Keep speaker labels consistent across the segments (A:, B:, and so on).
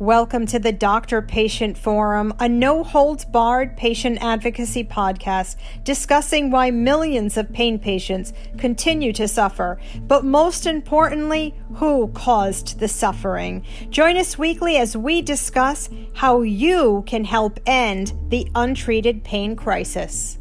A: Welcome to the Doctor Patient Forum, a no holds barred patient advocacy podcast discussing why millions of pain patients continue to suffer, but most importantly, who caused the suffering. Join us weekly as we discuss how you can help end the untreated pain crisis.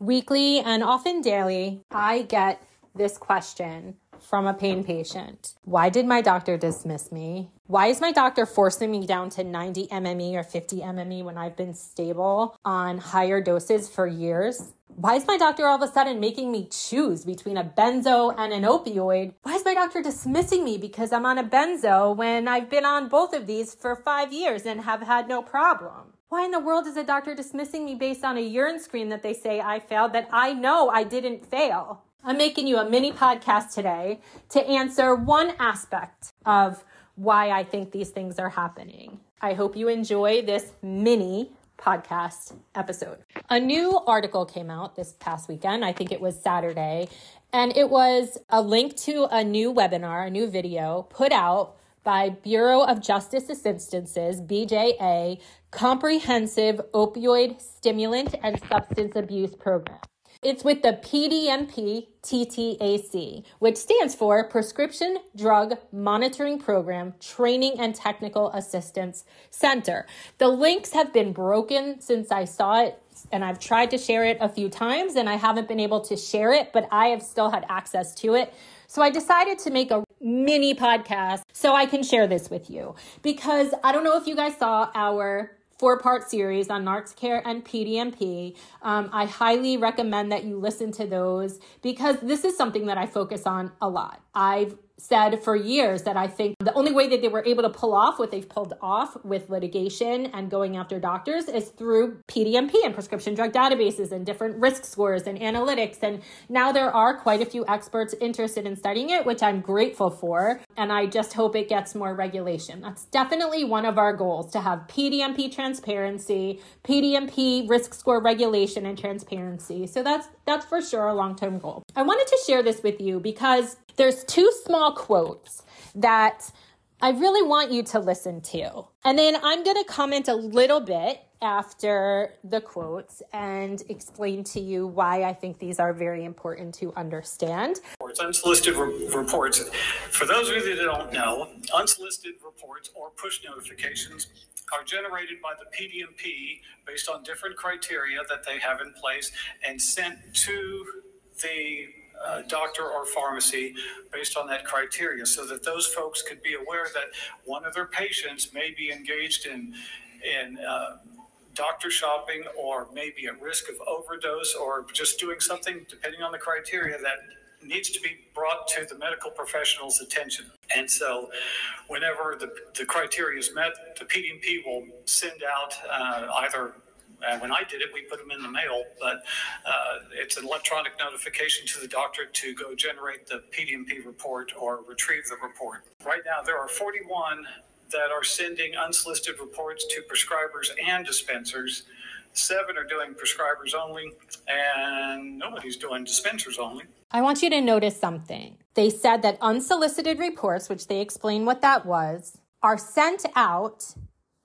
B: Weekly and often daily, I get this question from a pain patient. Why did my doctor dismiss me? Why is my doctor forcing me down to 90 MME or 50 MME when I've been stable on higher doses for years? Why is my doctor all of a sudden making me choose between a benzo and an opioid? Why is my doctor dismissing me because I'm on a benzo when I've been on both of these for five years and have had no problem? Why in the world is a doctor dismissing me based on a urine screen that they say I failed that I know I didn't fail? I'm making you a mini podcast today to answer one aspect of why I think these things are happening. I hope you enjoy this mini podcast episode. A new article came out this past weekend. I think it was Saturday. And it was a link to a new webinar, a new video put out by Bureau of Justice Assistance's BJA Comprehensive Opioid Stimulant and Substance Abuse Program. It's with the PDMP TTAC, which stands for Prescription Drug Monitoring Program Training and Technical Assistance Center. The links have been broken since I saw it, and I've tried to share it a few times, and I haven't been able to share it, but I have still had access to it. So I decided to make a mini podcast so I can share this with you because I don't know if you guys saw our four part series on NarxCare and PDMP. Um, I highly recommend that you listen to those because this is something that I focus on a lot. I've said for years that I think the only way that they were able to pull off what they've pulled off with litigation and going after doctors is through PDMP and prescription drug databases and different risk scores and analytics. And now there are quite a few experts interested in studying it, which I'm grateful for. And I just hope it gets more regulation. That's definitely one of our goals to have PDMP transparency, PDMP risk score regulation and transparency. So that's that's for sure a long-term goal. I wanted to share this with you because there's two small quotes that I really want you to listen to. And then I'm going to comment a little bit after the quotes and explain to you why I think these are very important to understand.
C: Unsolicited re- reports. For those of you that don't know, unsolicited reports or push notifications are generated by the PDMP based on different criteria that they have in place and sent to the uh, doctor or pharmacy based on that criteria so that those folks could be aware that one of their patients may be engaged in in uh, doctor shopping or maybe at risk of overdose or just doing something depending on the criteria that needs to be brought to the medical professional's attention. And so, whenever the, the criteria is met, the PDMP will send out uh, either and when I did it, we put them in the mail, but uh, it's an electronic notification to the doctor to go generate the PDMP report or retrieve the report. Right now, there are 41 that are sending unsolicited reports to prescribers and dispensers. Seven are doing prescribers only, and nobody's doing dispensers only.
B: I want you to notice something. They said that unsolicited reports, which they explained what that was, are sent out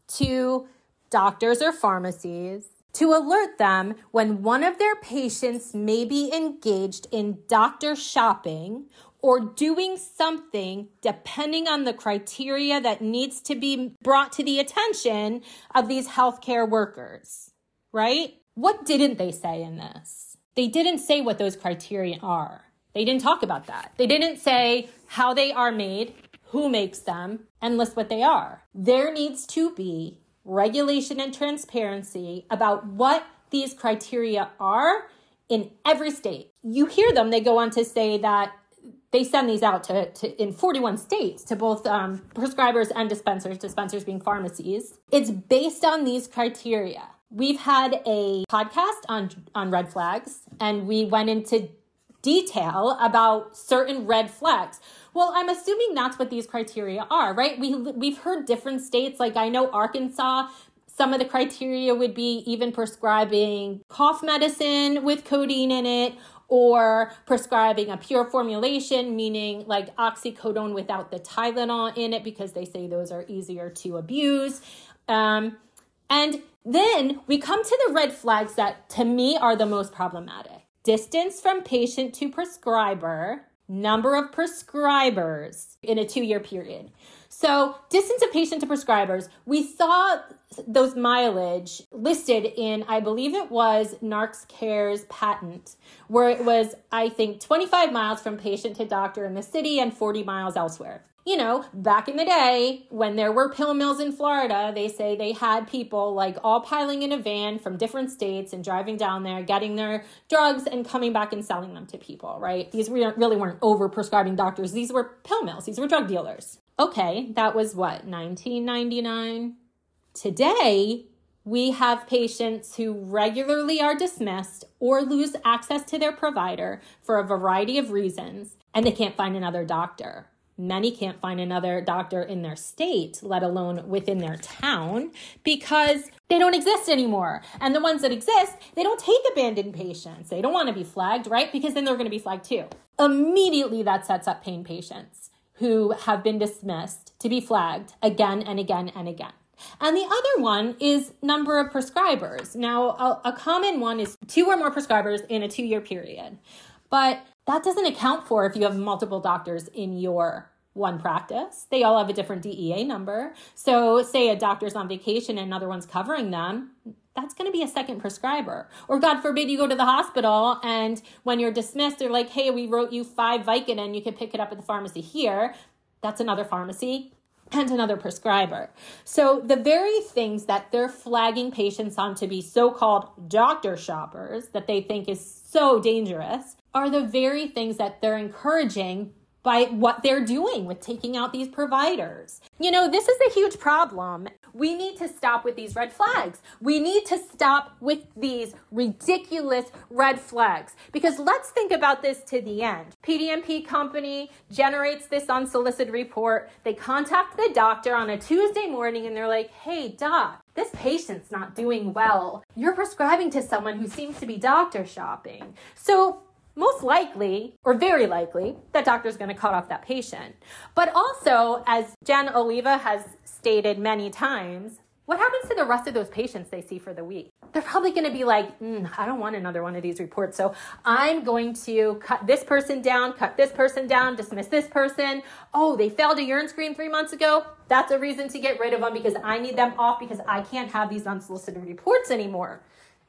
B: to doctors or pharmacies to alert them when one of their patients may be engaged in doctor shopping or doing something depending on the criteria that needs to be brought to the attention of these healthcare workers, right? What didn't they say in this? They didn't say what those criteria are. They didn't talk about that. They didn't say how they are made, who makes them, and list what they are. There needs to be regulation and transparency about what these criteria are in every state. You hear them, they go on to say that they send these out to, to in 41 states to both um, prescribers and dispensers, dispensers being pharmacies. It's based on these criteria. We've had a podcast on on red flags, and we went into detail about certain red flags. Well, I'm assuming that's what these criteria are, right? We we've heard different states like I know Arkansas some of the criteria would be even prescribing cough medicine with codeine in it or prescribing a pure formulation, meaning like oxycodone without the Tylenol in it because they say those are easier to abuse. Um, and then we come to the red flags that to me are the most problematic distance from patient to prescriber, number of prescribers in a two year period. So, distance of patient to prescribers, we saw those mileage listed in, I believe it was NarxCare's patent, where it was, I think, 25 miles from patient to doctor in the city and 40 miles elsewhere you know, back in the day when there were pill mills in Florida, they say they had people like all piling in a van from different states and driving down there, getting their drugs and coming back and selling them to people, right? These really weren't over prescribing doctors. These were pill mills, these were drug dealers. Okay, that was what, 1999? Today, we have patients who regularly are dismissed or lose access to their provider for a variety of reasons, and they can't find another doctor. Many can't find another doctor in their state, let alone within their town, because they don't exist anymore. And the ones that exist, they don't take abandoned patients. They don't want to be flagged, right? Because then they're going to be flagged too. Immediately, that sets up pain patients who have been dismissed to be flagged again and again and again. And the other one is number of prescribers. Now, a, a common one is two or more prescribers in a two year period. But that doesn't account for if you have multiple doctors in your one practice. They all have a different DEA number. So, say a doctor's on vacation and another one's covering them, that's going to be a second prescriber. Or, God forbid, you go to the hospital and when you're dismissed, they're like, hey, we wrote you five Vicodin, you can pick it up at the pharmacy here. That's another pharmacy and another prescriber. So, the very things that they're flagging patients on to be so called doctor shoppers that they think is so dangerous are the very things that they're encouraging by what they're doing with taking out these providers. You know, this is a huge problem. We need to stop with these red flags. We need to stop with these ridiculous red flags because let's think about this to the end. PDMP company generates this unsolicited report. They contact the doctor on a Tuesday morning and they're like, hey, doc, this patient's not doing well. You're prescribing to someone who seems to be doctor shopping. So likely, or very likely, that doctor's going to cut off that patient. But also, as Jen Oliva has stated many times, what happens to the rest of those patients they see for the week? They're probably going to be like, mm, I don't want another one of these reports. So I'm going to cut this person down, cut this person down, dismiss this person. Oh, they failed a urine screen three months ago. That's a reason to get rid of them because I need them off because I can't have these unsolicited reports anymore.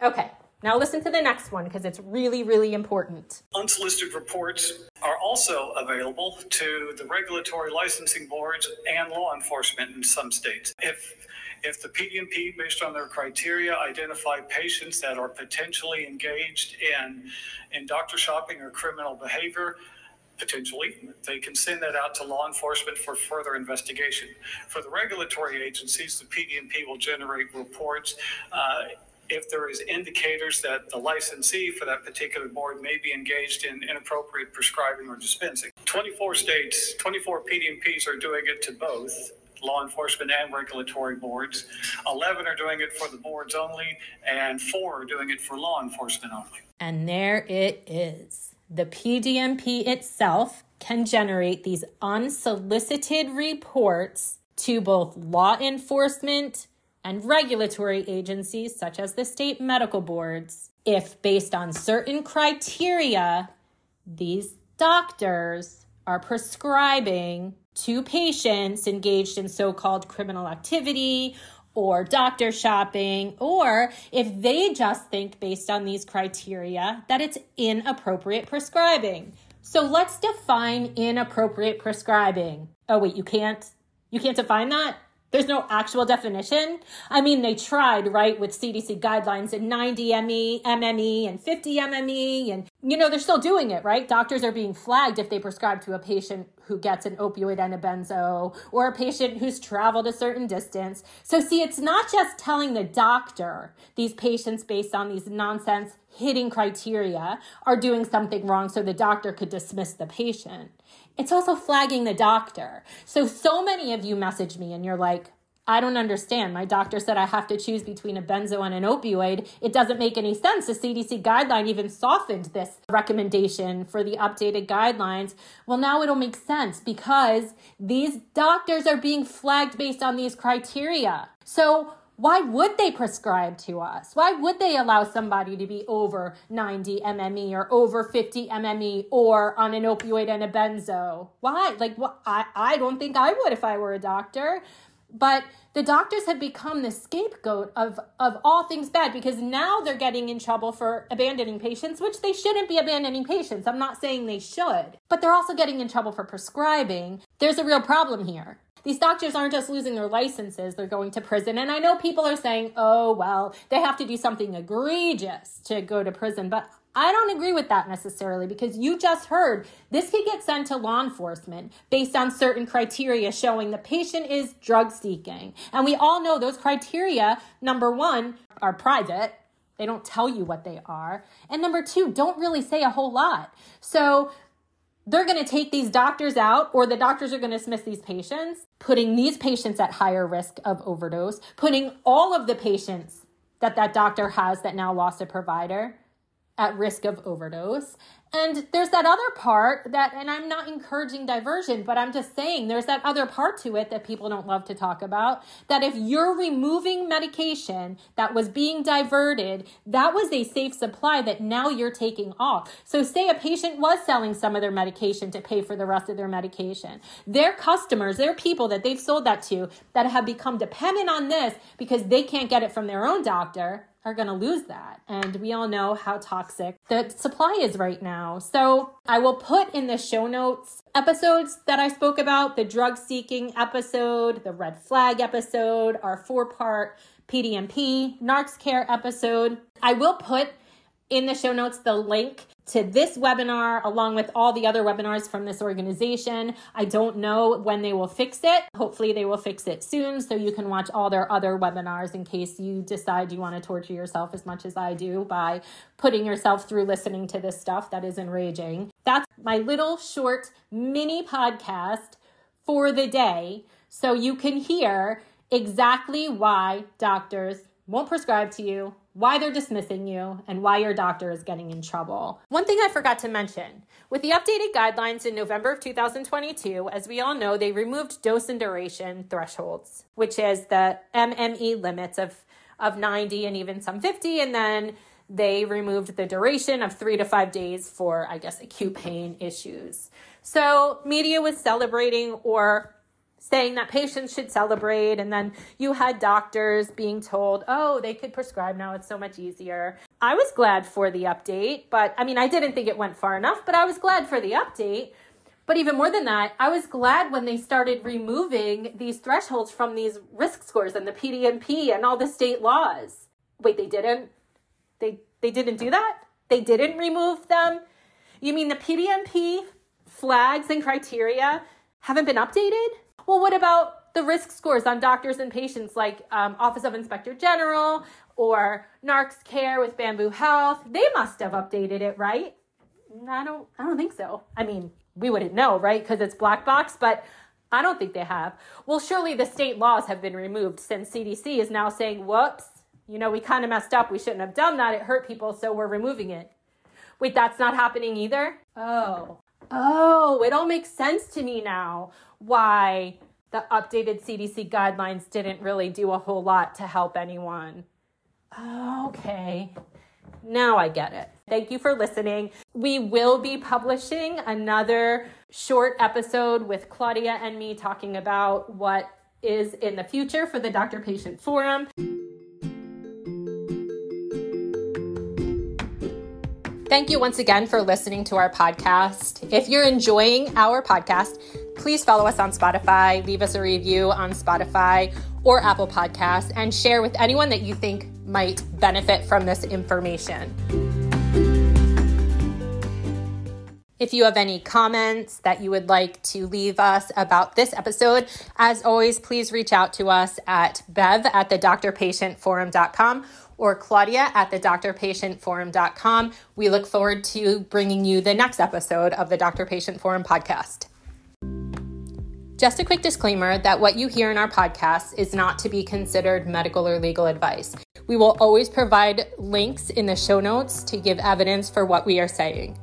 B: Okay, now listen to the next one because it's really, really important.
C: Unsolicited reports are also available to the regulatory licensing boards and law enforcement in some states. If if the PDMP, based on their criteria, identify patients that are potentially engaged in in doctor shopping or criminal behavior, potentially, they can send that out to law enforcement for further investigation. For the regulatory agencies, the PDMP will generate reports. Uh, if there is indicators that the licensee for that particular board may be engaged in inappropriate prescribing or dispensing. 24 states, 24 PDMPs are doing it to both law enforcement and regulatory boards. 11 are doing it for the boards only, and four are doing it for law enforcement only.
B: And there it is. The PDMP itself can generate these unsolicited reports to both law enforcement and regulatory agencies, such as the state medical boards, if based on certain criteria, these doctors are prescribing to patients engaged in so called criminal activity or doctor shopping, or if they just think based on these criteria that it's inappropriate prescribing. So let's define inappropriate prescribing. Oh, wait, you can't? You can't define that? There's no actual definition. I mean, they tried, right, with CDC guidelines and 90 ME, MME and 50 MME. And, you know, they're still doing it, right? Doctors are being flagged if they prescribe to a patient who gets an opioid and a benzo or a patient who's traveled a certain distance. So, see, it's not just telling the doctor these patients based on these nonsense hitting criteria are doing something wrong so the doctor could dismiss the patient it's also flagging the doctor. So, so many of you message me and you're like, I don't understand. My doctor said I have to choose between a benzo and an opioid. It doesn't make any sense. The CDC guideline even softened this recommendation for the updated guidelines. Well, now it'll make sense because these doctors are being flagged based on these criteria. So, why would they prescribe to us? Why would they allow somebody to be over 90 MME or over 50 MME or on an opioid and a benzo? Why? Like? I, I don't think I would if I were a doctor. But the doctors have become the scapegoat of, of all things bad because now they're getting in trouble for abandoning patients, which they shouldn't be abandoning patients. I'm not saying they should, but they're also getting in trouble for prescribing. There's a real problem here. These doctors aren't just losing their licenses, they're going to prison. And I know people are saying, oh, well, they have to do something egregious to go to prison. But I don't agree with that necessarily because you just heard this could get sent to law enforcement based on certain criteria showing the patient is drug seeking. And we all know those criteria, number one, are private. They don't tell you what they are. And number two, don't really say a whole lot. So they're going to take these doctors out, or the doctors are going to dismiss these patients, putting these patients at higher risk of overdose, putting all of the patients that that doctor has that now lost a provider at risk of overdose. And there's that other part that, and I'm not encouraging diversion, but I'm just saying there's that other part to it that people don't love to talk about. That if you're removing medication that was being diverted, that was a safe supply that now you're taking off. So, say a patient was selling some of their medication to pay for the rest of their medication. Their customers, their people that they've sold that to, that have become dependent on this because they can't get it from their own doctor, are going to lose that. And we all know how toxic the supply is right now. So I will put in the show notes episodes that I spoke about the drug seeking episode, the red flag episode, our four part PDMP, NarxCare episode. I will put in the show notes the link to this webinar along with all the other webinars from this organization. I don't know when they will fix it. Hopefully, they will fix it soon so you can watch all their other webinars in case you decide you want to torture yourself as much as I do by putting yourself through listening to this stuff that is enraging. That's my little short mini podcast for the day so you can hear exactly why doctors won't prescribe to you why they're dismissing you, and why your doctor is getting in trouble. One thing I forgot to mention with the updated guidelines in November of 2022, as we all know, they removed dose and duration thresholds, which is the MME limits of, of 90 and even some 50, and then they removed the duration of three to five days for, I guess, acute pain issues. So, media was celebrating or saying that patients should celebrate. And then you had doctors being told, oh, they could prescribe now. It's so much easier. I was glad for the update, but I mean, I didn't think it went far enough, but I was glad for the update. But even more than that, I was glad when they started removing these thresholds from these risk scores and the PDMP and all the state laws. Wait, they didn't? They they didn't do that? They didn't remove them? You mean the PDMP flags and criteria haven't been updated? Well, what about the risk scores on doctors and patients like um, Office of Inspector General or NarxCare with Bamboo Health? They must have updated it, right? I don't I don't think so. I mean, we wouldn't know, right? Because it's black box, but I don't think they have. Well, surely the state laws have been removed since CDC is now saying, whoops, you know, we kind of messed up. We shouldn't have done that. It hurt people, so we're removing it. Wait, that's not happening either? Oh. Oh, it all makes sense to me now why the updated CDC guidelines didn't really do a whole lot to help anyone. Okay. Now I get it. Thank you for listening. We will be publishing another short episode with Claudia and me talking about what is in the future for the Doctor Patient Forum. Thank you once again for listening to our podcast. If you're enjoying our podcast, please follow us on Spotify, leave us a review on Spotify or Apple Podcasts, and share with anyone that you think might benefit from this information. If you have any comments that you would like to leave us about this episode, as always, please reach out to us at bev at the drpatientforum.com or Claudia at the drpatientforum.com. We look forward to bringing you the next episode of the Doctor Patient Forum podcast. Just a quick disclaimer that what you hear in our podcast is not to be considered medical or legal advice. We will always provide links in the show notes to give evidence for what we are saying.